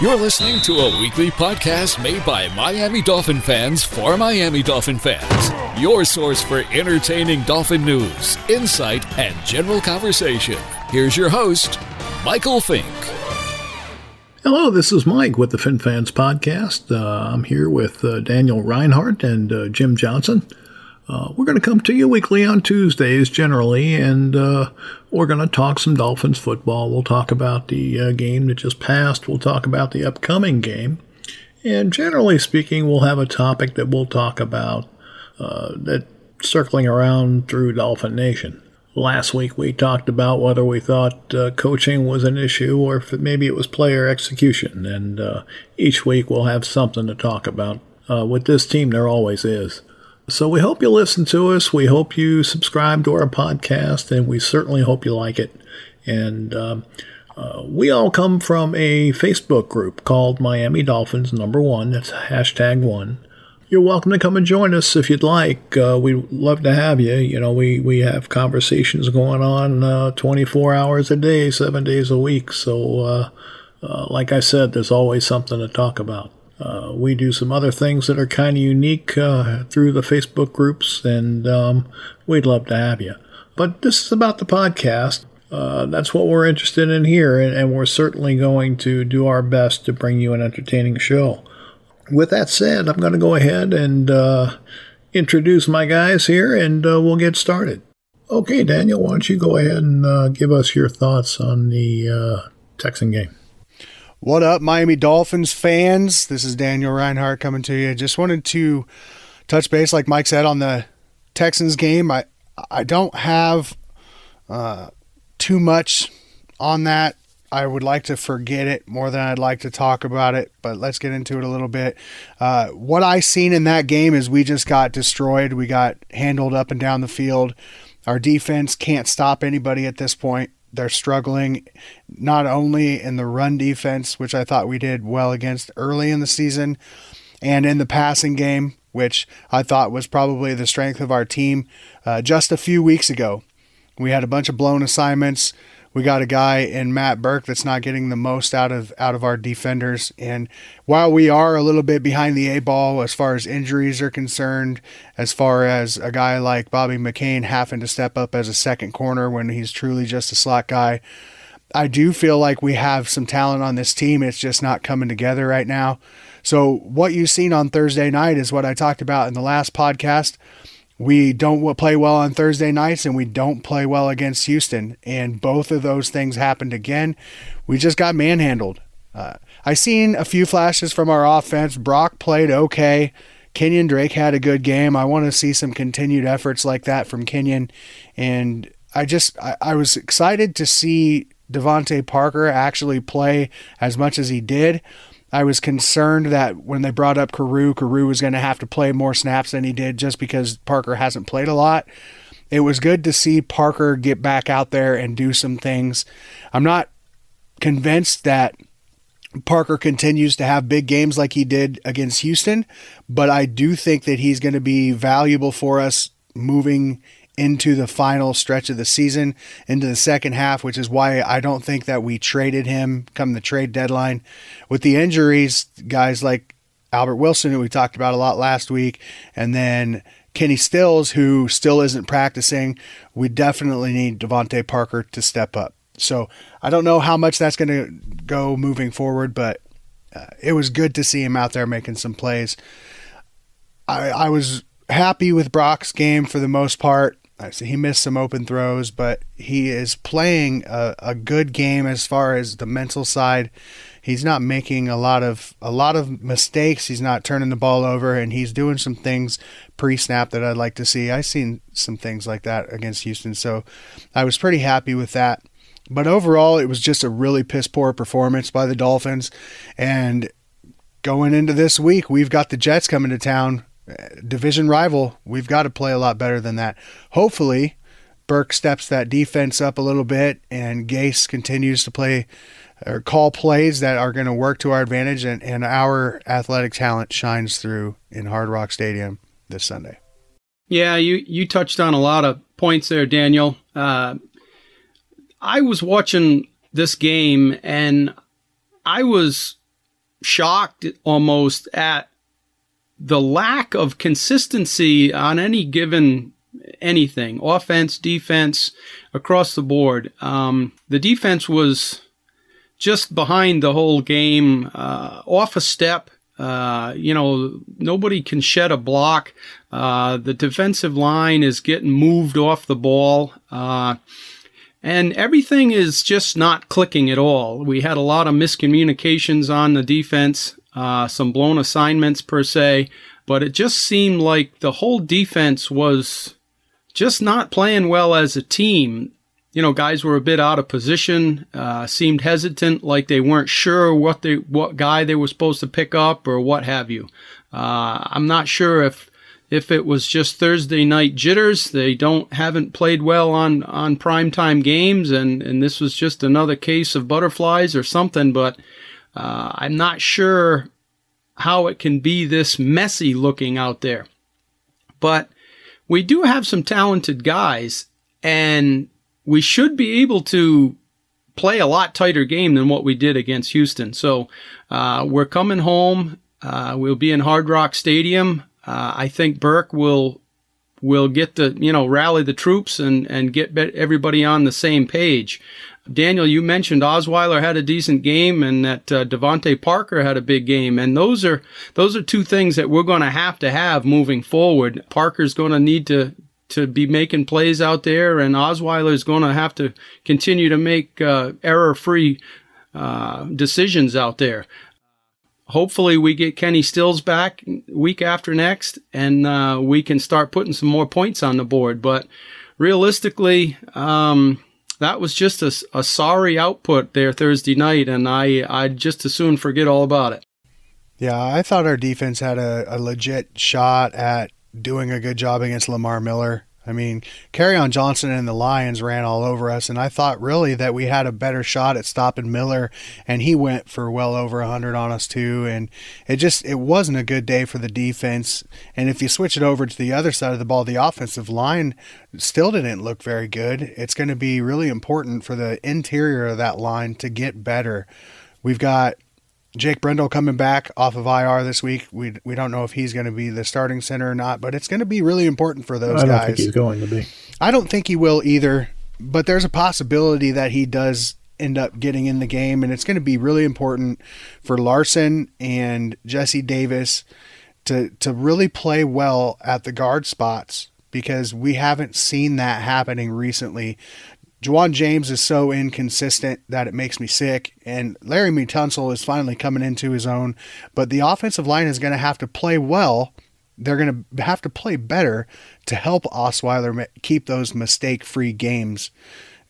You're listening to a weekly podcast made by Miami Dolphin fans for Miami Dolphin fans. Your source for entertaining Dolphin news, insight, and general conversation. Here's your host, Michael Fink. Hello, this is Mike with the Fin Fans Podcast. Uh, I'm here with uh, Daniel Reinhardt and uh, Jim Johnson. Uh, we're going to come to you weekly on Tuesdays generally, and uh, we're going to talk some Dolphins football. We'll talk about the uh, game that just passed. We'll talk about the upcoming game. And generally speaking, we'll have a topic that we'll talk about uh, that circling around through Dolphin Nation. Last week we talked about whether we thought uh, coaching was an issue or if maybe it was player execution. And uh, each week we'll have something to talk about. with this team, there always is. So we hope you listen to us. We hope you subscribe to our podcast, and we certainly hope you like it. And um, uh, we all come from a Facebook group called Miami Dolphins Number One. That's hashtag one. You're welcome to come and join us if you'd like. Uh, we'd love to have you. You know, we, we have conversations going on uh, 24 hours a day, seven days a week. So, uh, uh, like I said, there's always something to talk about. Uh, we do some other things that are kind of unique uh, through the Facebook groups, and um, we'd love to have you. But this is about the podcast. Uh, that's what we're interested in here, and, and, we're certainly going to do our best to bring you an entertaining show. With that said, I'm going to go ahead and uh, introduce my guys here, and uh, we'll get started. Okay, Daniel, why don't you go ahead and give us your thoughts on the Texan game? What up, Miami Dolphins fans? This is Daniel Reinhardt coming to you. Just wanted to touch base, like Mike said, on the Texans game. I I don't have uh, too much on that. I would like to forget it more than I'd like to talk about it, but let's get into it a little bit. Uh, what I seen in that game is we just got destroyed. We got handled up and down the field. Our defense can't stop anybody at this point they're struggling not only in the run defense, which I thought we did well against early in the season, and in the passing game, which I thought was probably the strength of our team uh, just a few weeks ago. We had a bunch of blown assignments we got a guy in Matt Burke that's not getting the most out of out of our defenders. And while we are a little bit behind the eight ball as far as injuries are concerned, as far as a guy like Bobby McCain having to step up as a second corner when he's truly just a slot guy, I do feel like we have some talent on this team. It's just not coming together right now. So what you've seen on Thursday night is what I talked about in the last podcast we don't play well on Thursday nights and we don't play well against Houston. And both of those things happened again. We just got manhandled. Uh, I seen a few flashes from our offense. Brock played okay. Kenyon Drake had a good game. I want to see some continued efforts like that from Kenyon. And I just, I, I was excited to see DeVante Parker actually play as much as he did. I was concerned that when they brought up Carroo, Carroo was going to have to play more snaps than he did just because Parker hasn't played a lot. It was good to see Parker get back out there and do some things. I'm not convinced that Parker continues to have big games like he did against Houston, but I do think that he's going to be valuable for us moving into the final stretch of the season, into the second half, which is why I don't think that we traded him come the trade deadline. With the injuries, guys like Albert Wilson, who we talked about a lot last week, and then Kenny Stills, who still isn't practicing, we definitely need DeVante Parker to step up. So I don't know how much that's going to go moving forward, but uh, it was good to see him out there making some plays. I, I was happy with Brock's game for the most part. He missed some open throws, but he is playing a, a good game as far as the mental side. He's not making a lot of a lot of mistakes. He's not turning the ball over, and he's doing some things pre-snap that I'd like to see. I've seen some things like that against Houston, so I was pretty happy with that. But overall, it was just a really piss poor performance by the Dolphins. And going into this week, we've got the Jets coming to town division rival, we've got to play a lot better than that. Hopefully, Burke steps that defense up a little bit and Gase continues to play or call plays that are going to work to our advantage and, and our athletic talent shines through in Hard Rock Stadium this Sunday. Yeah, you, you touched on a lot of points there, Daniel. Uh, I was watching this game and I was shocked almost at the lack of consistency on any given anything offense, defense, across the board. Um, the defense was just behind the whole game, uh, off a step. Uh, you know, nobody can shed a block. Uh, the defensive line is getting moved off the ball. Uh, and everything is just not clicking at all. We had a lot of miscommunications on the defense, uh, some blown assignments per se, but it just seemed like the whole defense was just not playing well as a team. You know, guys were a bit out of position, uh, seemed hesitant, like they weren't sure what they what guy they were supposed to pick up or what have you. Uh, I'm not sure if if it was just Thursday night jitters. They don't haven't played well on on primetime games, and and this was just another case of butterflies or something. But uh, I'm not sure how it can be this messy looking out there. But we do have some talented guys, and we should be able to play a lot tighter game than what we did against Houston. So uh, we're coming home. Uh, we'll be in Hard Rock Stadium. Uh, I think Burke will will get the you know rally the troops and and get everybody on the same page. Daniel, you mentioned Osweiler had a decent game and that uh, DeVante Parker had a big game, and those are those are two things that we're going to have to have moving forward. Parker's going to need to to be making plays out there, and Osweiler is going to have to continue to make uh, error-free uh, decisions out there. Hopefully, we get Kenny Stills back week after next, and uh, we can start putting some more points on the board. But realistically, um, that was just a, a sorry output there Thursday night, and I I'd just as soon forget all about it. Yeah, I thought our defense had a, a legit shot at doing a good job against Lamar Miller. I mean, Kerryon Johnson and the Lions ran all over us, and I thought really that we had a better shot at stopping Miller, and he went for well over 100 on us too. And it just it wasn't a good day for the defense. And if you switch it over to the other side of the ball, the offensive line still didn't look very good. It's going to be really important for the interior of that line to get better. We've got Jake Brendel coming back off of IR this week. We we don't know if he's going to be the starting center or not, but it's going to be really important for those I don't guys. think he's going to be. I don't think he will either, but there's a possibility that he does end up getting in the game, and it's going to be really important for Larsen and Jesse Davis to to really play well at the guard spots because we haven't seen that happening recently. Ja'Wuan James is so inconsistent that it makes me sick, and Laremy Tunsil is finally coming into his own. But the offensive line is going to have to play well. They're going to have to play better to help Osweiler keep those mistake-free games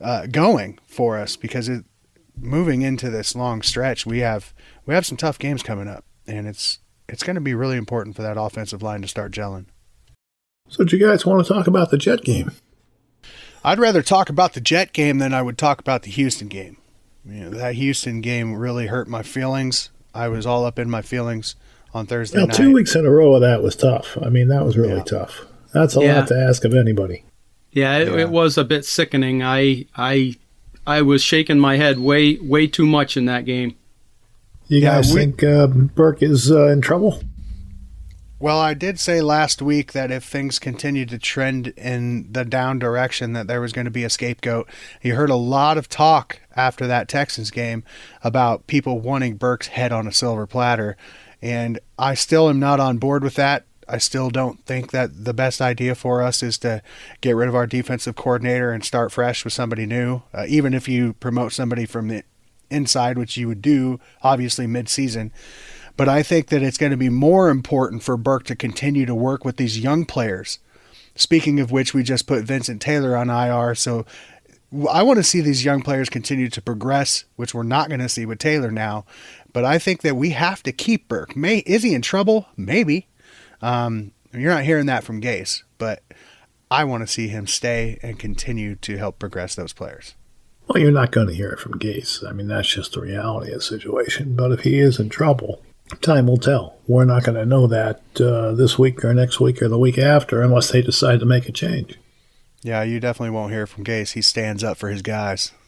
uh, going for us because it, moving into this long stretch, we have we have some tough games coming up, and it's it's going to be really important for that offensive line to start gelling. So, do you guys want to talk about the Jet game? I'd rather talk about the Jet game than I would talk about the Houston game. You know, that Houston game really hurt my feelings. I was all up in my feelings on Thursday well, night. two weeks in a row of that was tough. I mean, that was really Yeah. tough. That's a Yeah. lot to ask of anybody. Yeah, it, Yeah. it was a bit sickening. I I I was shaking my head way way too much in that game. You Yeah, guys we- think uh, Burke is uh, in trouble? Well, I did say last week that if things continued to trend in the down direction, that there was going to be a scapegoat. You heard a lot of talk after that Texans game about people wanting Burke's head on a silver platter, and I still am not on board with that. I still don't think that the best idea for us is to get rid of our defensive coordinator and start fresh with somebody new. Uh, even if you promote somebody from the inside, which you would do obviously mid-season. But I think that it's going to be more important for Burke to continue to work with these young players. Speaking of which, we just put Vincent Taylor on IR. So I want to see these young players continue to progress, which we're not going to see with Taylor now. But I think that we have to keep Burke. May is he in trouble? Maybe. Um, you're not hearing that from Gase, but I want to see him stay and continue to help progress those players. Well, you're not going to hear it from Gase. I mean, that's just the reality of the situation. But if he is in trouble, time will tell. We're not going to know that uh, this week or next week or the week after unless they decide to make a change. Yeah, you definitely won't hear from Gase. He stands up for his guys.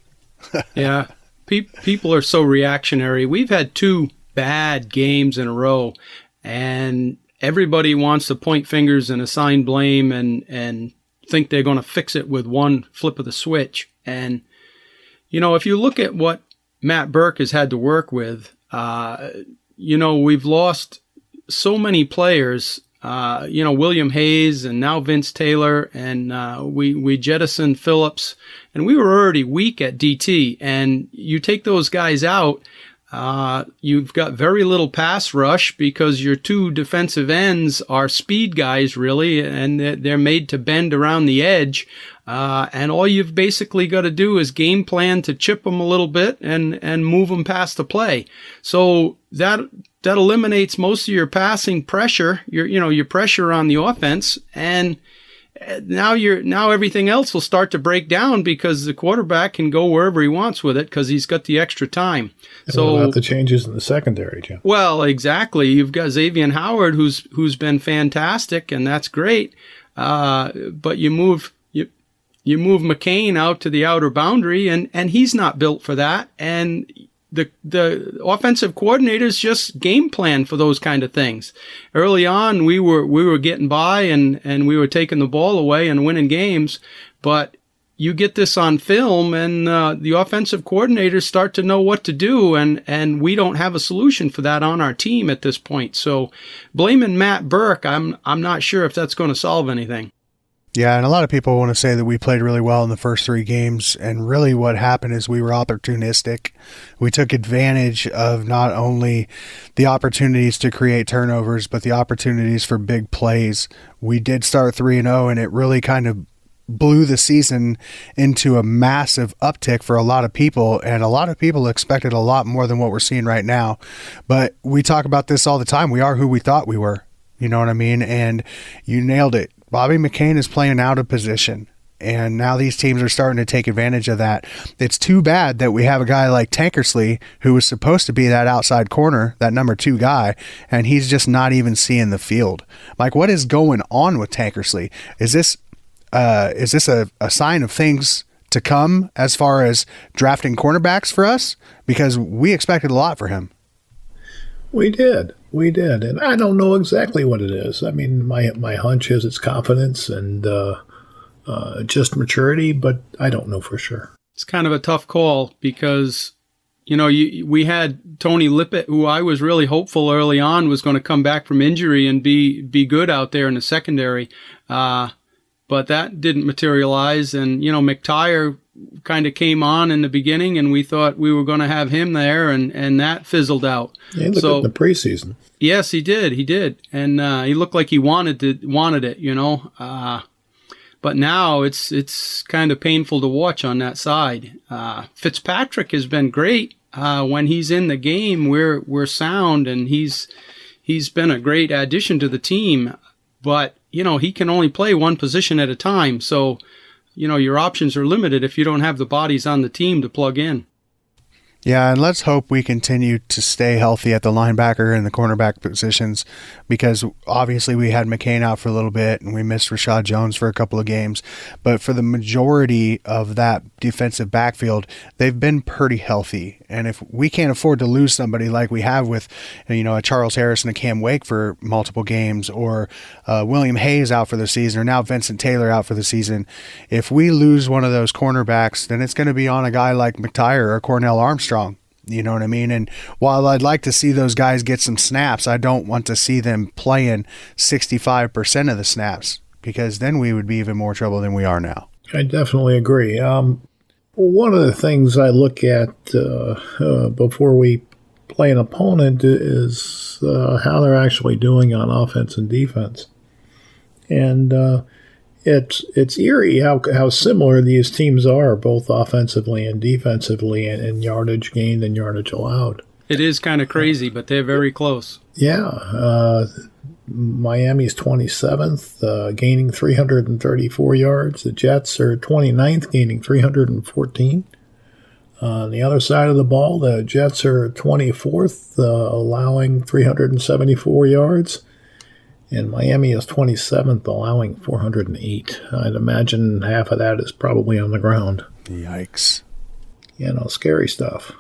Yeah, Pe- people are so reactionary. We've had two bad games in a row, and everybody wants to point fingers and assign blame and and think they're going to fix it with one flip of the switch. And you know, if you look at what Matt Burke has had to work with, uh, you know, we've lost so many players. Uh, you know, William Hayes and now Vince Taylor, and uh, we we jettisoned Phillips, and we were already weak at DT. And you take those guys out, uh, you've got very little pass rush because your two defensive ends are speed guys, really, and they're made to bend around the edge. Uh, and all you've basically got to do is game plan to chip them a little bit and, and move them past the play. So that that eliminates most of your passing pressure, your you know your pressure on the offense, and now you're now everything else will start to break down because the quarterback can go wherever he wants with it because he's got the extra time. And so about the changes in the secondary, Jim? Well, exactly. You've got Xavier Howard, who's who's been fantastic, and that's great. Uh, but you move you you move McCain out to the outer boundary, and and he's not built for that, and the the offensive coordinators just game plan for those kind of things. Early on, we were we were getting by and and we were taking the ball away and winning games, but you get this on film and uh, the offensive coordinators start to know what to do and and we don't have a solution for that on our team at this point. So blaming Matt Burke, I'm I'm not sure if that's going to solve anything. Yeah, and a lot of people want to say that we played really well in the first three games, and really what happened is we were opportunistic. We took advantage of not only the opportunities to create turnovers, but the opportunities for big plays. We did start 3 and 0, and it really kind of blew the season into a massive uptick for a lot of people and a lot of people expected a lot more than what we're seeing right now. But we talk about this all the time. We are who we thought we were. You know what i mean? And you nailed it Bobby McCain is playing out of position. And now these teams are starting to take advantage of that. It's too bad that we have a guy like Tankersley who was supposed to be that outside corner, that number two guy, and he's just not even seeing the field. Like, what is going on with Tankersley? Is this uh, is this a, a sign of things to come as far as drafting cornerbacks for us? Because we expected a lot for him. We did. We did. And I don't know exactly what it is. I mean, my, my hunch is it's confidence and uh, uh, just maturity, but I don't know for sure. It's kind of a tough call because, you know, you, we had Tony Lippett, who I was really hopeful early on was going to come back from injury and be, be good out there in the secondary. Uh, but that didn't materialize. And, you know, McTyer kind of came on in the beginning, and we thought we were going to have him there, and, and that fizzled out. Yeah, he so, in the preseason. Yes, he did. He did, and uh, he looked like he wanted to wanted it, you know. Uh, but now it's it's kind of painful to watch on that side. Uh, Fitzpatrick has been great uh, when he's in the game. We're we're sound, and he's he's been a great addition to the team. But you know he can only play one position at a time, so you know, your options are limited if you don't have the bodies on the team to plug in. Yeah, and let's hope we continue to stay healthy at the linebacker and the cornerback positions because obviously we had McCain out for a little bit and we missed Reshad Jones for a couple of games. But for the majority of that defensive backfield, they've been pretty healthy. And if we can't afford to lose somebody like we have with, you know, a Charles Harris and a Cam Wake for multiple games, or uh, William Hayes out for the season, or now Vincent Taylor out for the season, if we lose one of those cornerbacks, then it's going to be on a guy like McTyer or Cornell Armstrong Armstrong. You know what I mean? And while I'd like to see those guys get some snaps, I don't want to see them playing 65% of the snaps because then we would be even more trouble than we are now. I definitely agree. Um, one of the things I look at uh, uh, before we play an opponent is uh, how they're actually doing on offense and defense. And uh, it's it's eerie how how similar these teams are, both offensively and defensively, and, in yardage gained and yardage allowed. It is kind of crazy, but they're very close. Yeah, uh, Miami's 27th, uh, gaining 334 yards. The Jets are 29th, gaining 314. Uh, on the other side of the ball, the Jets are 24th, uh, allowing 374 yards and Miami is 27th, allowing 408. I'd imagine half of that is probably on the ground. Yikes. You know, scary stuff.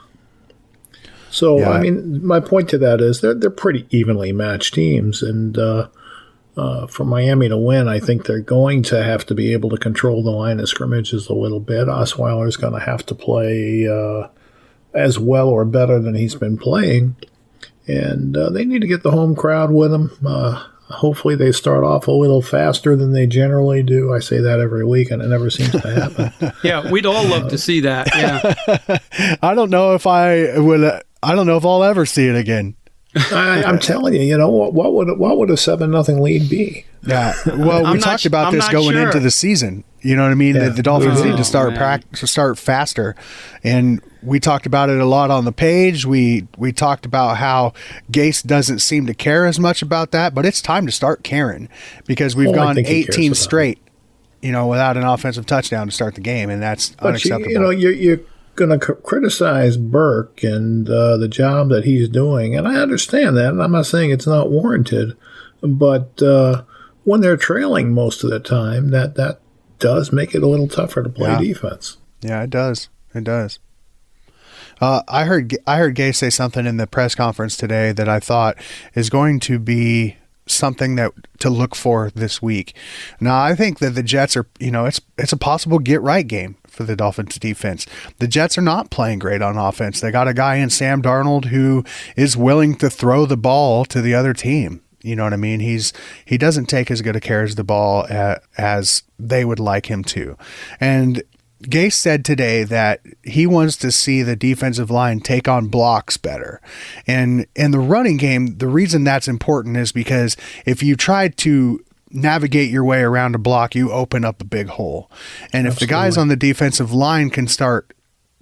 So yeah. I mean, my point to that is they're they're pretty evenly matched teams, and uh, uh, for Miami to win, I think they're going to have to be able to control the line of scrimmages a little bit. Osweiler is going to have to play uh, as well or better than he's been playing, and uh, they need to get the home crowd with them. Uh, hopefully, they start off a little faster than they generally do. I say that every week, and it never seems to happen. yeah, we'd all love to see that. Yeah, I don't know if I would. I don't know if I'll ever see it again. I, am telling you, you know what, what would what would a seven nothing lead be? Yeah, well, we talked about I'm this going sure. into the season. You know what I mean? Yeah. The, the, Dolphins need to start practice, to start faster, and we talked about it a lot on the page. We we talked about how Gase doesn't seem to care as much about that, but it's time to start caring because we've oh, well, gone 18 straight, you know, without an offensive touchdown to start the game, and that's but unacceptable. You, you know, you're, you're going to c- criticize Burke and uh, the job that he's doing, and I understand that. And I'm not saying it's not warranted, but uh, when they're trailing most of the time, that that does make it a little tougher to play yeah. defense. Yeah, it does. It does. Uh, I heard I heard Gase say something in the press conference today that I thought is going to be something that to look for this week. Now, I think that the Jets are, you know, it's it's a possible get right game for the Dolphins defense. The Jets are not playing great on offense. They got a guy in Sam Darnold who is willing to throw the ball to the other team. You know what I mean? He's he doesn't take as good a care of the ball uh, as they would like him to. And Gase said today that he wants to see the defensive line take on blocks better. And in the running game, the reason that's important is because if you try to navigate your way around a block, you open up a big hole. And if the guys on the defensive line can start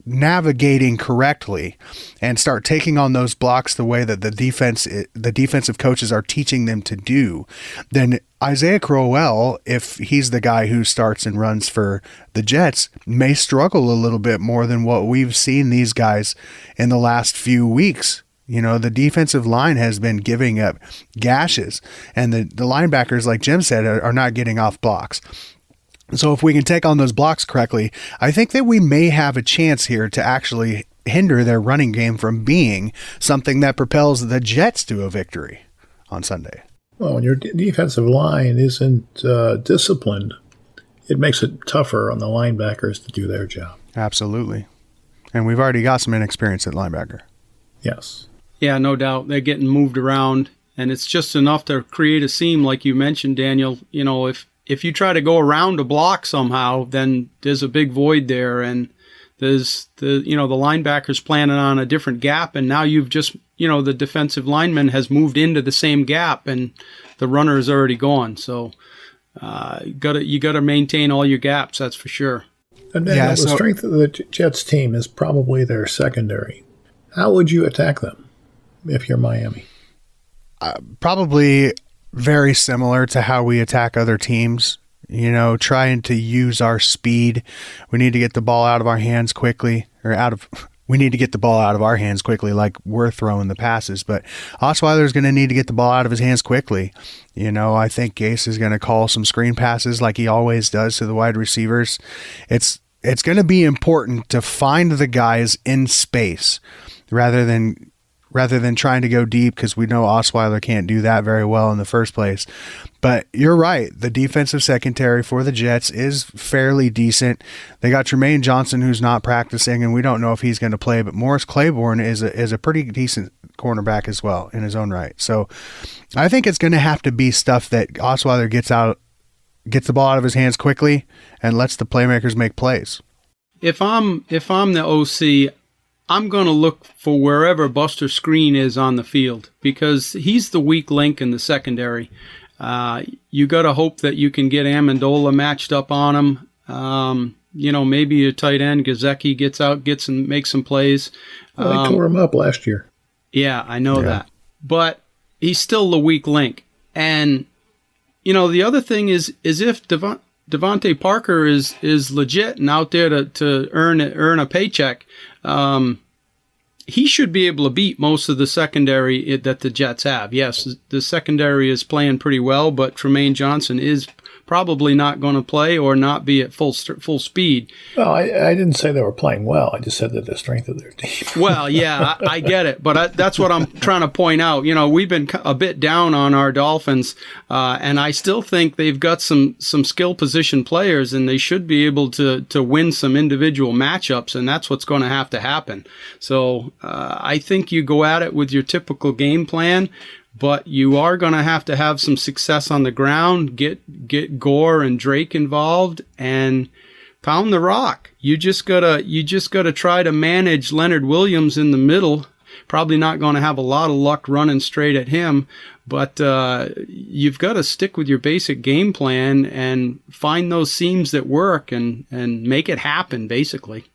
navigating correctly and start taking on those blocks the way that the defense eh, the defensive coaches are teaching them to do then Isaiah Crowell if he's the guy who starts and runs for the Jets may struggle a little bit more than what we've seen these guys in the last few weeks you know, the defensive line has been giving up gashes, and the, the linebackers, like Jim said, are, are not getting off blocks. So if we can take on those blocks correctly, I think that we may have a chance here to actually hinder their running game from being something that propels the Jets to a victory on Sunday. Well, when your defensive line isn't uh, disciplined, it makes it tougher on the linebackers to do their job. Absolutely. And we've already got some inexperience at linebacker. Yes. Yeah, no doubt. They're getting moved around, and it's just enough to create a seam, like you mentioned, Daniel. You know, if if you try to go around a block somehow, then there's a big void there, and there's the you know the linebacker's planning on a different gap, and now you've just you know the defensive lineman has moved into the same gap, and the runner is already gone. So uh, you got to you got to maintain all your gaps. That's for sure. And then yeah, the so, strength of the Jets team is probably their secondary. How would you attack them? If you're Miami? Uh, probably very similar to how we attack other teams. You know, trying to use our speed. We need to get the ball out of our hands quickly, or out of. We need to get the ball out of our hands quickly, like we're throwing the passes. But Osweiler is going to need to get the ball out of his hands quickly. You know, I think Gase is going to call some screen passes like he always does to the wide receivers. It's it's going to be important to find the guys in space rather than rather than trying to go deep because we know Osweiler can't do that very well in the first place. But you're right. The defensive secondary for the Jets is fairly decent. They got Trumaine Johnson who's not practicing, and we don't know if he's going to play. But Morris Claiborne is a, is a pretty decent cornerback as well in his own right. So I think it's going to have to be stuff that Osweiler gets out, gets the ball out of his hands quickly, and lets the playmakers make plays. If I'm if I'm the OC, I'm going to look for wherever Buster Skrine is on the field because he's the weak link in the secondary. Uh, you got to hope that you can get Amendola matched up on him. Um, you know, maybe a tight end Gesicki gets out, gets and makes some plays. Well, um, they tore him up last year. Yeah, I know yeah. that, but he's still the weak link. And you know, the other thing is, is if Devon, DeVante Parker is is legit and out there to, to earn earn a paycheck, um, he should be able to beat most of the secondary that the Jets have. Yes, the secondary is playing pretty well, but Trumaine Johnson is probably not going to play or not be at full full speed. Well, I, I, didn't say they were playing well. I just said that the strength of their team. well, yeah, I, I, get it, but I, that's what I'm trying to point out. You know, we've been a bit down on our Dolphins, uh, and I still think they've got some some skill position players, and they should be able to to win some individual matchups, and that's what's going to have to happen. So uh, I think you go at it with your typical game plan but you are going to have to have some success on the ground. Get get Gore and Drake involved and pound the rock. You just gotta you just gotta try to manage Leonard Williams in the middle. Probably not going to have a lot of luck running straight at him, but uh, you've got to stick with your basic game plan and find those seams that work and and make it happen. Basically.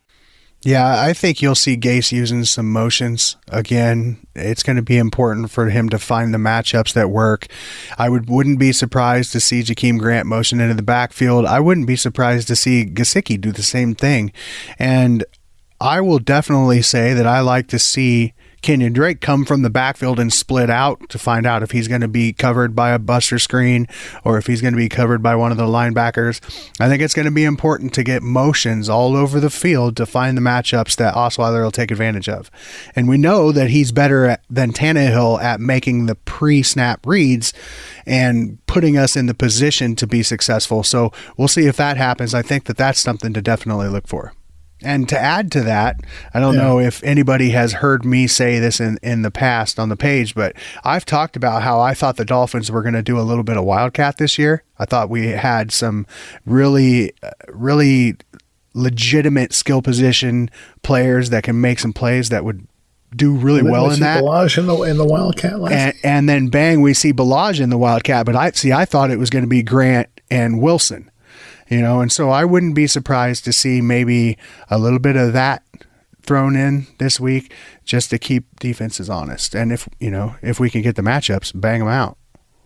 Yeah, I think you'll see Gase using some motions again. It's going to be important for him to find the matchups that work. I would wouldn't be surprised to see Jakeem Grant motion into the backfield. I wouldn't be surprised to see Gesicki do the same thing. And I will definitely say that I like to see Kenyon Drake come from the backfield and split out to find out if he's going to be covered by a Buster Skrine or if he's going to be covered by one of the linebackers. I think it's going to be important to get motions all over the field to find the matchups that Osweiler will take advantage of. And we know that he's better at, than Tannehill at making the pre snap reads and putting us in the position to be successful. So we'll see if that happens. I think that that's something to definitely look for. And to add to that, I don't yeah. know if anybody has heard me say this in, in the past on the page, but I've talked about how I thought the Dolphins were going to do a little bit of Wildcat this year. I thought we had some really, uh, really legitimate skill position players that can make some plays that would do really well we in that. Ballage in the in the Wildcat last and, and then bang, we see Ballage in the Wildcat. But I see, I thought it was going to be Grant and Wilson you know, and so I wouldn't be surprised to see maybe a little bit of that thrown in this week just to keep defenses honest. And if, you know, if we can get the matchups, bang them out.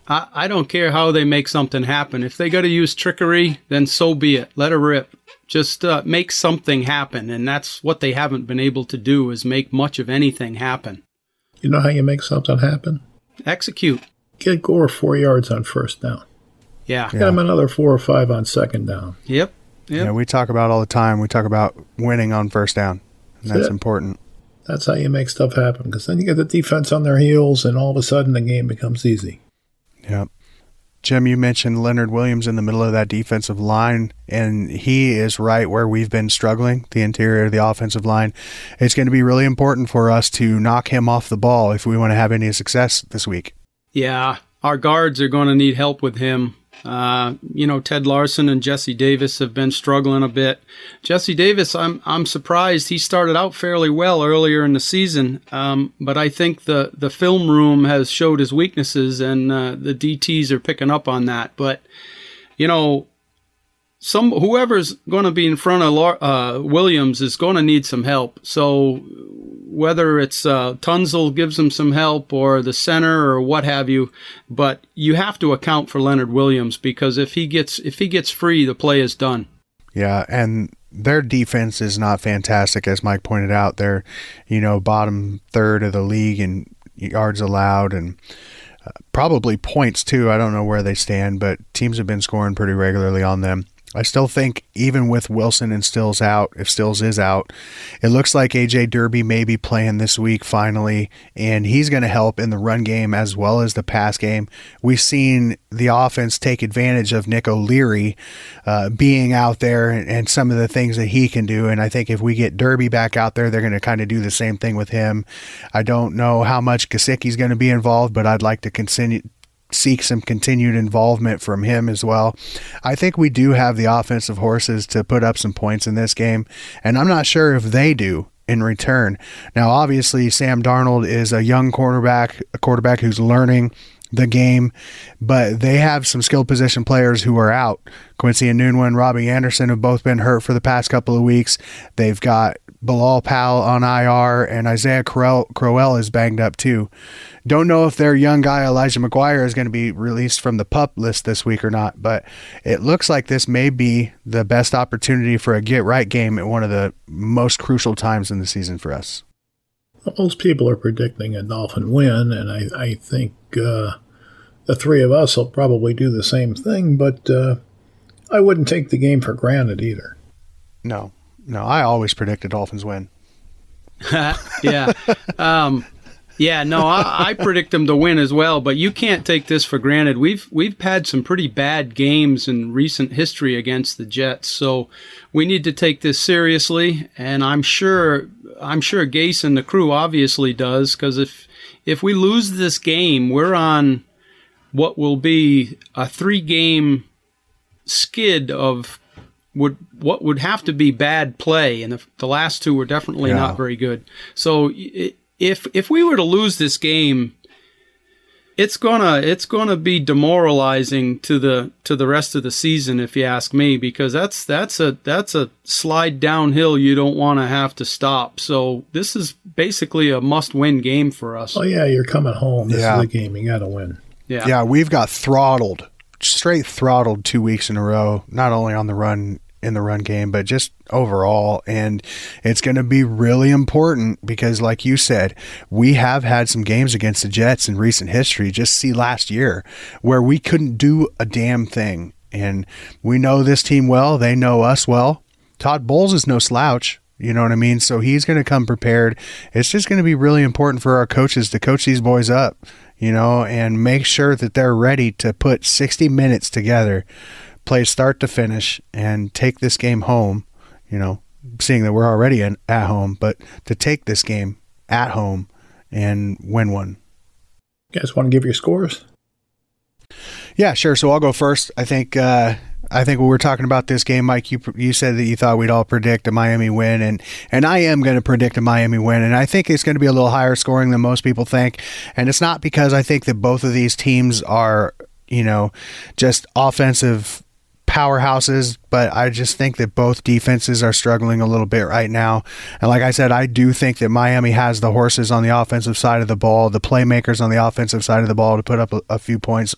I, I don't care how they make something happen. If they got to use trickery, then so be it. Let her rip. Just uh, make something happen. And that's what they haven't been able to do is make much of anything happen. You know how you make something happen? Execute. Get Gore four yards on first down. Yeah. Get him another four or five on second down. Yep. Yep. Yeah, we talk about all the time. We talk about winning on first down. And that's important. That's how you make stuff happen because then you get the defense on their heels, and all of a sudden the game becomes easy. Yep. Jim, you mentioned Leonard Williams in the middle of that defensive line, and he is right where we've been struggling, the interior of the offensive line. It's going to be really important for us to knock him off the ball if we want to have any success this week. Yeah, our guards are going to need help with him. Uh, you know, Ted Larsen and Jesse Davis have been struggling a bit. Jesse Davis, I'm I'm surprised he started out fairly well earlier in the season, um, but I think the the film room has showed his weaknesses, and uh, the DTS are picking up on that. But you know, some whoever's going to be in front of uh, Williams is going to need some help. So whether it's uh, Tunsil gives him some help or the center or what have you, but you have to account for Leonard Williams because if he gets if he gets free, the play is done. Yeah, and their defense is not fantastic, as Mike pointed out. They're you know bottom third of the league in yards allowed and. Uh, probably points too. I don't know where they stand, but teams have been scoring pretty regularly on them. I still think even with Wilson and Stills out, if Stills is out, it looks like AJ Derby may be playing this week finally, and he's going to help in the run game as well as the pass game. We've seen the offense take advantage of Nick O'Leary uh, being out there and, and, some of the things that he can do. And I think if we get Derby back out there, they're going to kind of do the same thing with him. I don't know how much Gesicki's going to be involved, but I'd like to continue seek some continued involvement from him as well. I think we do have the offensive horses to put up some points in this game, and I'm not sure if they do in return. Now, obviously, Sam Darnold is a young quarterback, a quarterback who's learning the game, but they have some skilled position players who are out. Quincy and Robbie Anderson have both been hurt for the past couple of weeks. They've got Bilal Powell on IR, and Isaiah Crowell, Crowell is banged up too. Don't know if their young guy Elijah McGuire is going to be released from the pup list this week or not, but it looks like this may be the best opportunity for a get right game at one of the most crucial times in the season for us. Most people are predicting a Dolphin win, and I, I think uh, the three of us will probably do the same thing, but uh, I wouldn't take the game for granted either. No, no, I always predict the Dolphins win. yeah. Um, yeah, no, I, I, predict them to win as well, but you can't take this for granted. We've we've had some pretty bad games in recent history against the Jets, so we need to take this seriously. And I'm sure I'm sure Gase and the crew obviously does, because if if we lose this game, we're on what will be a three game skid of would what would have to be bad play, and the, the last two were definitely yeah. not very good. So if if we were to lose this game, it's gonna it's gonna be demoralizing to the to the rest of the season, if you ask me, because that's that's a that's a slide downhill you don't want to have to stop. So this is basically a must win game for us. Oh yeah, you're coming home. This yeah. is a game you got to win. Yeah, yeah, we've got throttled, straight throttled two weeks in a row. Not only on the run in the run game, but just overall. And it's going to be really important because, like you said, we have had some games against the Jets in recent history. Just see last year where we couldn't do a damn thing. And we know this team well, they know us well. Todd Bowles is no slouch. You know what I mean? So he's going to come prepared. It's just going to be really important for our coaches to coach these boys up, you know, and make sure that they're ready to put 60 minutes together play start to finish and take this game home, you know, seeing that we're already in, at home, but to take this game at home and win one. You guys want to give your scores? Yeah, sure. So I'll go first. I think uh, I think when we're talking about this game, Mike, you you said that you thought we'd all predict a Miami win, and and I am going to predict a Miami win, and I think it's going to be a little higher scoring than most people think, and it's not because I think that both of these teams are you know just offensive powerhouses, but I just think that both defenses are struggling a little bit right now. And like I said, I do think that Miami has the horses on the offensive side of the ball, the playmakers on the offensive side of the ball to put up a, a few points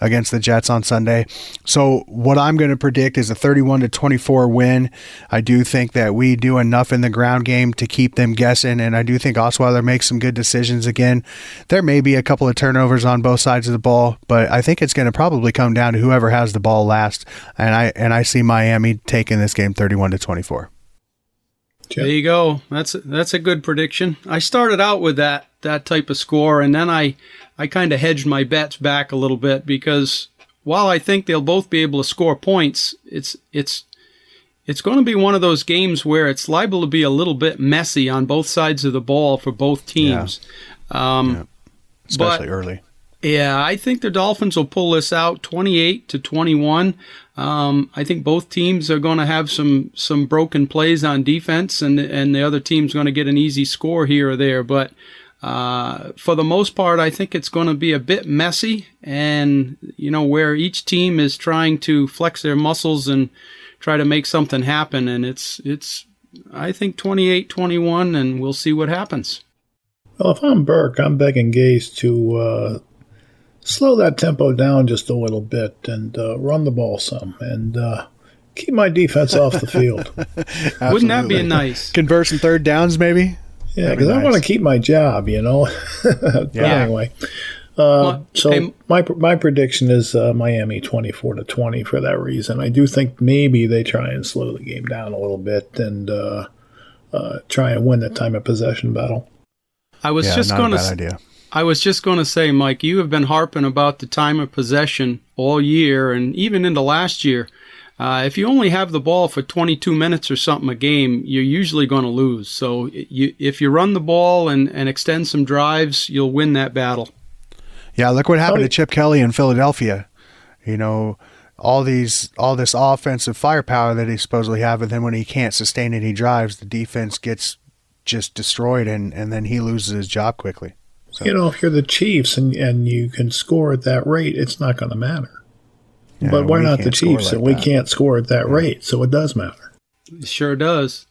against the Jets on Sunday. So what I'm going to predict is a 31 to 24 win. I do think that we do enough in the ground game to keep them guessing, and I do think Osweiler makes some good decisions again. There may be a couple of turnovers on both sides of the ball, but I think it's going to probably come down to whoever has the ball last and I and I see Miami taking this game 31 to 24. There you go. That's that's a good prediction. I started out with that that type of score, and then I I kind of hedged my bets back a little bit because while I think they'll both be able to score points, it's it's it's going to be one of those games where it's liable to be a little bit messy on both sides of the ball for both teams. Yeah. Um, yeah. Especially but, early. Yeah, I think the Dolphins will pull this out 28 to 21. Um, I think both teams are going to have some some broken plays on defense, and and the other team's going to get an easy score here or there. But uh, for the most part, I think it's going to be a bit messy, and you know where each team is trying to flex their muscles and try to make something happen. And it's it's I think 28-21, and we'll see what happens. Well, if I'm Burke, I'm begging Gase to uh, slow that tempo down just a little bit and uh, run the ball some and uh, keep my defense off the field. Wouldn't that be nice? Convert some third downs, maybe. Yeah, because nice. I want to keep my job, you know. yeah. Anyway, uh, so hey, my my prediction is uh, Miami twenty four to twenty for that reason. I do think maybe they try and slow the game down a little bit and uh, uh, try and win the time of possession battle. I was yeah, just going to I was just going to say, Mike, you have been harping about the time of possession all year and even into last year. Uh, if you only have the ball for 22 minutes or something a game, you're usually going to lose. So you, if you run the ball and, and extend some drives, you'll win that battle. Yeah, look what happened to Chip Kelly in Philadelphia. You know, all these all this offensive firepower that he supposedly have, and then when he can't sustain any drives, the defense gets just destroyed, and and then he loses his job quickly. So. You know, if you're the Chiefs and, and you can score at that rate, it's not going to matter. Yeah, but we're not the Chiefs, like and we that. can't score at that yeah. rate, so it does matter. It sure does.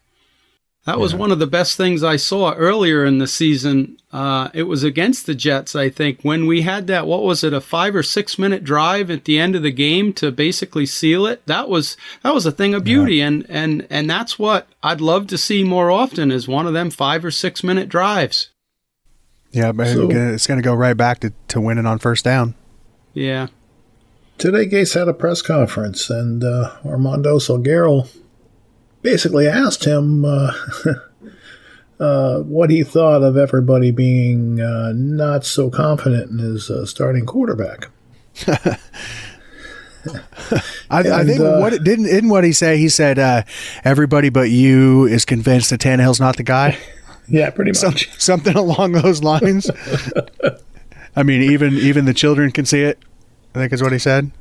That was yeah. one of the best things I saw earlier in the season. Uh, it was against the Jets, I think, when we had that. What was it? A five or six minute drive at the end of the game to basically seal it. That was that was a thing of beauty, yeah. and and and that's what I'd love to see more often. Is one of them five or six minute drives. Yeah, but so, it's going to go right back to, to winning on first down. Yeah. today Gase had a press conference, and uh, Armando Salguero basically asked him uh, uh, what he thought of everybody being uh, not so confident in his uh, starting quarterback. I, and, I, think uh, what didn't didn't what he say? He said uh, everybody but you is convinced that Tannehill's not the guy. yeah, pretty much Some, something along those lines. I mean, even even the children can see it. I think is what he said.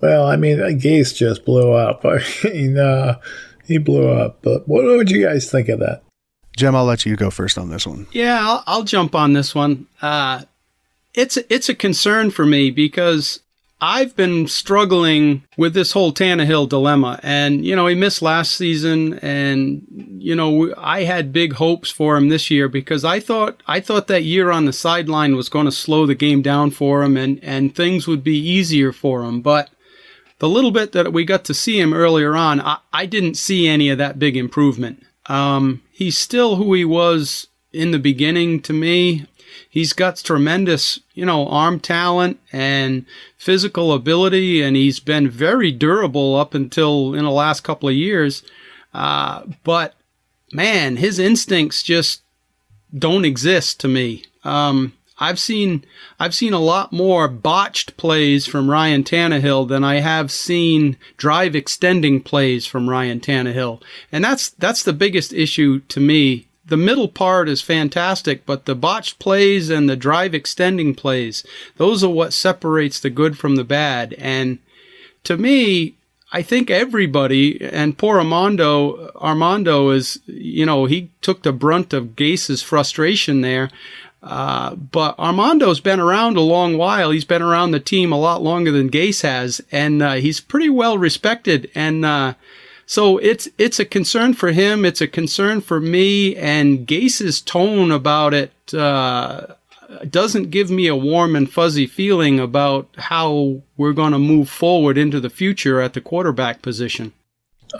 Well, I mean, Gase just blew up. I mean, uh, he blew up. But what would you guys think of that? Jim, I'll let you go first on this one. Yeah, I'll, I'll jump on this one. Uh, it's it's a concern for me because I've been struggling with this whole Tannehill dilemma. And, you know, he missed last season and, you know, I had big hopes for him this year because I thought, I thought that year on the sideline was going to slow the game down for him and, and things would be easier for him. But the little bit that we got to see him earlier on, I, I didn't see any of that big improvement. Um, he's still who he was in the beginning to me. He's got tremendous, you know, arm talent and physical ability, and he's been very durable up until in the last couple of years. Uh, but man, his instincts just don't exist to me. Um, I've seen I've seen a lot more botched plays from Ryan Tannehill than I have seen drive extending plays from Ryan Tannehill, and that's that's the biggest issue to me the middle part is fantastic, but the botched plays and the drive extending plays, those are what separates the good from the bad. And to me, I think everybody and poor Armando Armando is you know he took the brunt of Gase's frustration there. Uh, but Armando's been around a long while. He's been around the team a lot longer than Gase has, and uh, he's pretty well respected. And uh, so it's it's a concern for him. It's a concern for me. And Gase's tone about it uh, doesn't give me a warm and fuzzy feeling about how we're going to move forward into the future at the quarterback position.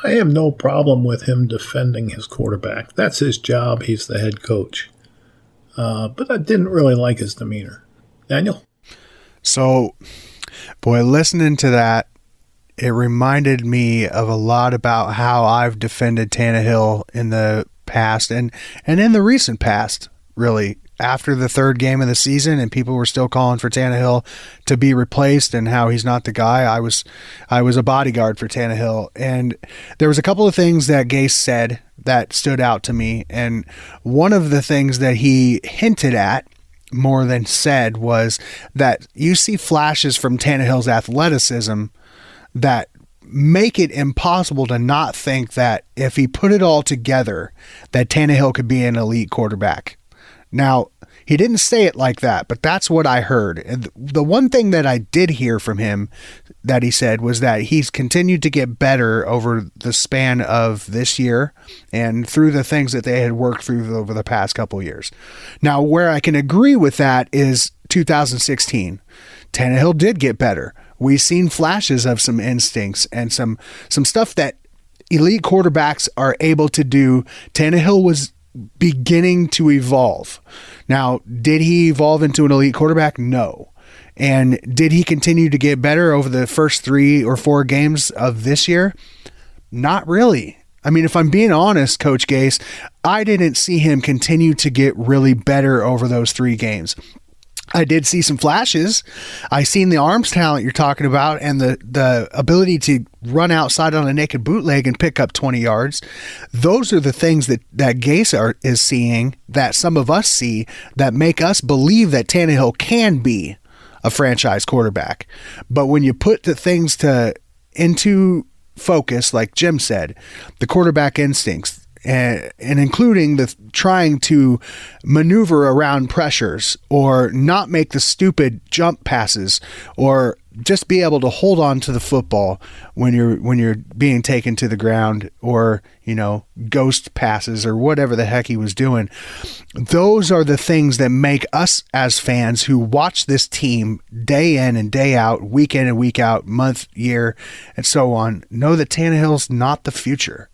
I have no problem with him defending his quarterback. That's his job. He's the head coach. Uh, but I didn't really like his demeanor. Daniel? So, boy, listening to that, it reminded me of a lot about how I've defended Tannehill in the past and and in the recent past, really. After the third game of the season, and people were still calling for Tannehill to be replaced, and how he's not the guy. I was, I was a bodyguard for Tannehill, and there was a couple of things that Gase said that stood out to me, and one of the things that he hinted at more than said was that you see flashes from Tannehill's athleticism that make it impossible to not think that if he put it all together, that Tannehill could be an elite quarterback. Now, he didn't say it like that, but that's what I heard. And the one thing that I did hear from him that he said was that he's continued to get better over the span of this year and through the things that they had worked through over the past couple years. Now, where I can agree with that is 2016. Tannehill did get better we've seen flashes of some instincts and some some stuff that elite quarterbacks are able to do. Tannehill was beginning to evolve. Now, did he evolve into an elite quarterback? No. And did he continue to get better over the first three or four games of this year? Not really. I mean, if I'm being honest, Coach Gase, I didn't see him continue to get really better over those three games. I did see some flashes. I seen the arms talent you're talking about and the the ability to run outside on a naked bootleg and pick up 20 yards. Those are the things that that Gase are, is seeing that some of us see that make us believe that Tannehill can be a franchise quarterback. But when you put the things to into focus, like Jim said, the quarterback instincts, and, and including the trying to maneuver around pressures or not make the stupid jump passes or just be able to hold on to the football when you're when you're being taken to the ground or you know ghost passes or whatever the heck he was doing. Those are the things that make us as fans who watch this team day in and day out week in and week out month year and so on know that Tannehill's not the future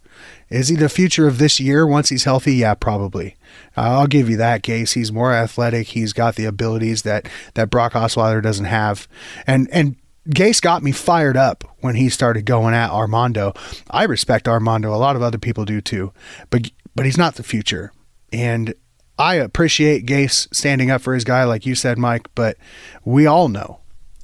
is he the future of this year once he's healthy? Yeah, probably. Uh, I'll give you that Gase. He's more athletic. He's got the abilities that that Brock Osweiler doesn't have. And and Gase got me fired up when he started going at Armando. I respect Armando. A lot of other people do too, but but he's not the future. And I appreciate Gase standing up for his guy, like you said, Mike. But we all know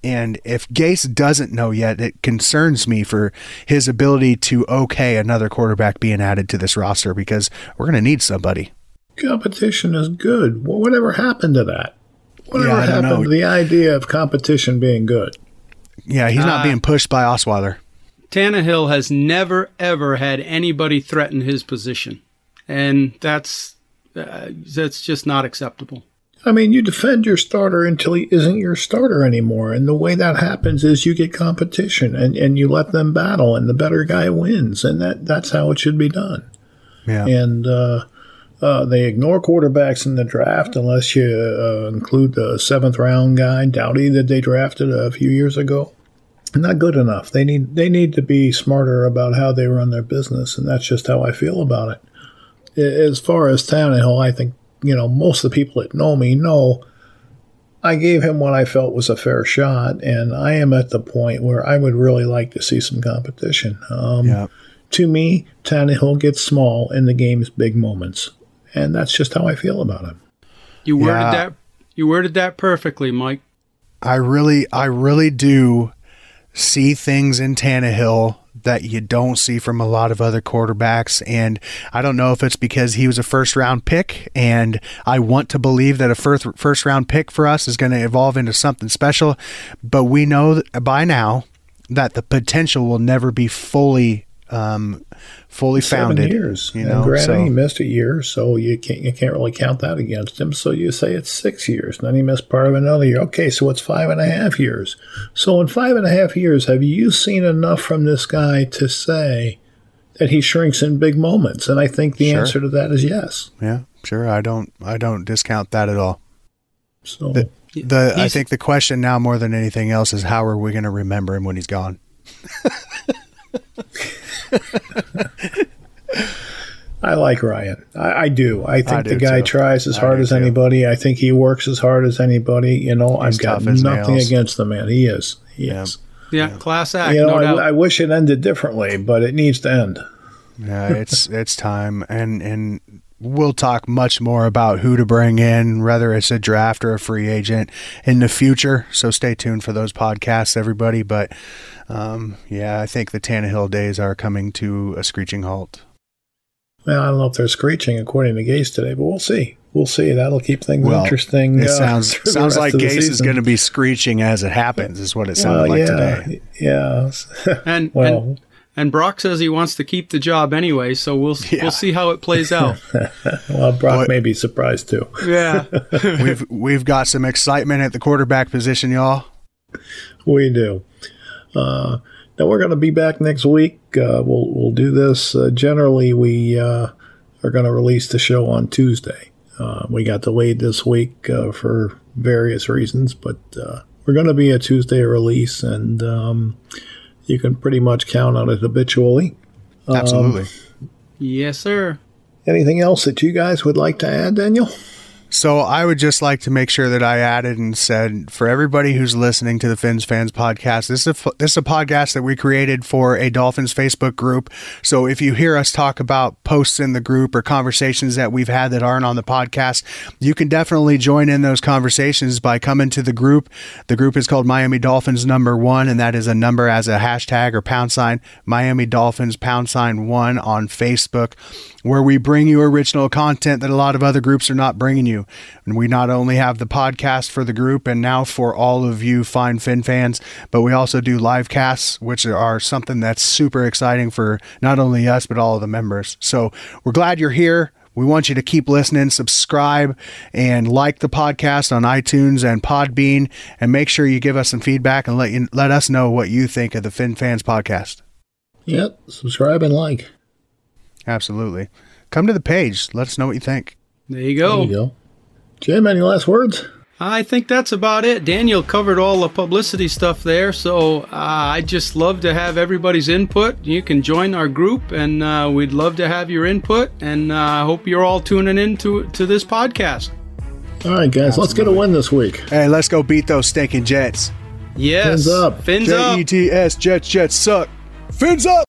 and if Gase doesn't know yet, it concerns me for his ability to okay another quarterback being added to this roster because we're going to need somebody. Competition is good. Well, whatever happened to that? Whatever Yeah, happened know. to the idea of competition being good? Yeah, he's not Uh, being pushed by Osweiler. Tannehill has never ever had anybody threaten his position, and that's uh, that's just not acceptable. I mean, you defend your starter until he isn't your starter anymore. And the way that happens is you get competition and, and you let them battle, and the better guy wins. And that, that's how it should be done. Yeah. And uh, uh, they ignore quarterbacks in the draft unless you uh, include the seventh round guy, Doughty, that they drafted a few years ago. Not good enough. They need they need to be smarter about how they run their business, and that's just how I feel about it. As far as Tannehill, I think you know most of the people that know me know I gave him what I felt was a fair shot, and I am at the point where I would really like to see some competition. Um, Yeah. To me, Tannehill gets small in the game's big moments, and that's just how I feel about him. You worded Yeah. that you worded that perfectly, Mike. I really, I really do see things in Tannehill that you don't see from a lot of other quarterbacks. And I don't know if it's because he was a first round pick, and I want to believe that a first first round pick for us is going to evolve into something special. But we know by now that the potential will never be fully. Um, fully Seven founded. years, you and know. granted, so- he missed a year, so you can't you can't really count that against him. So you say it's six years, and then he missed part of another year. Okay, so it's five and a half years. So in five and a half years, have you seen enough from this guy to say that he shrinks in big moments? And I think the Sure. answer to that is yes. yeah, sure. I don't. I don't discount that at all. So The, the I think the question now more than anything else is how are we going to remember him when he's gone? I like Ryan. I, I do. I think I the guy too. tries as I hard as too. anybody. I think he works as hard as anybody. You know, He's I've got nothing nails. against the man. He is. He Yeah. is. Yeah, class act, You know, no I, doubt. I wish it ended differently, but it needs to end. Yeah, it's it's time, and and we'll talk much more about who to bring in, whether it's a draft or a free agent in the future. So stay tuned for those podcasts, everybody. But um, yeah, I think the Tannehill days are coming to a screeching halt. Well, I don't know if they're screeching according to Gase today, but we'll see. We'll see. That'll keep things Well, interesting. It uh, sounds the sounds like the Gase is going to be screeching as it happens. Is what it sounded Well, like today. yeah. and, well, and and Brock says he wants to keep the job anyway, so we'll Yeah. we'll see how it plays out. well, Brock What- may be surprised too. yeah. we've we've got some excitement at the quarterback position, y'all. We do. Uh, now we're going to be back next week. Uh, we'll we'll do this. Uh, generally, we uh, are going to release the show on Tuesday. Uh, we got delayed this week uh, for various reasons, but uh, we're going to be a Tuesday release, and um, you can pretty much count on it habitually. Absolutely. Um, yes, sir. Anything else that you guys would like to add, Daniel? So I would just like to make sure that I added and said for everybody who's listening to the Fins Fans podcast, this is a, this is a podcast that we created for a Dolphins Facebook group. So if you hear us talk about posts in the group or conversations that we've had that aren't on the podcast, you can definitely join in those conversations by coming to the group. The group is called Miami Dolphins Number One, and that is a number as a hashtag or pound sign Miami Dolphins pound sign one on Facebook where we bring you original content that a lot of other groups are not bringing you. And we not only have the podcast for the group and now for all of you fine Fin fans, but we also do live casts, which are something that's super exciting for not only us, but all of the members. So we're glad you're here. We want you to keep listening, subscribe, and like the podcast on iTunes and Podbean, and make sure you give us some feedback and let you let us know what you think of the Fin Fans podcast. Yep. Subscribe and like. Absolutely. Come to the page. Let us know what you think. There you go. There you go. Jim, any last words? I think that's about it. Daniel covered all the publicity stuff there, so uh, I just love to have everybody's input. You can join our group, and uh, we'd love to have your input. And uh, I hope you're all tuning in to to this podcast. All right, guys, let's get a win this week. Hey, let's go beat those stinking Jets. Yes. Fins up. Fins J up. E T S Jets Jets suck. Fins up.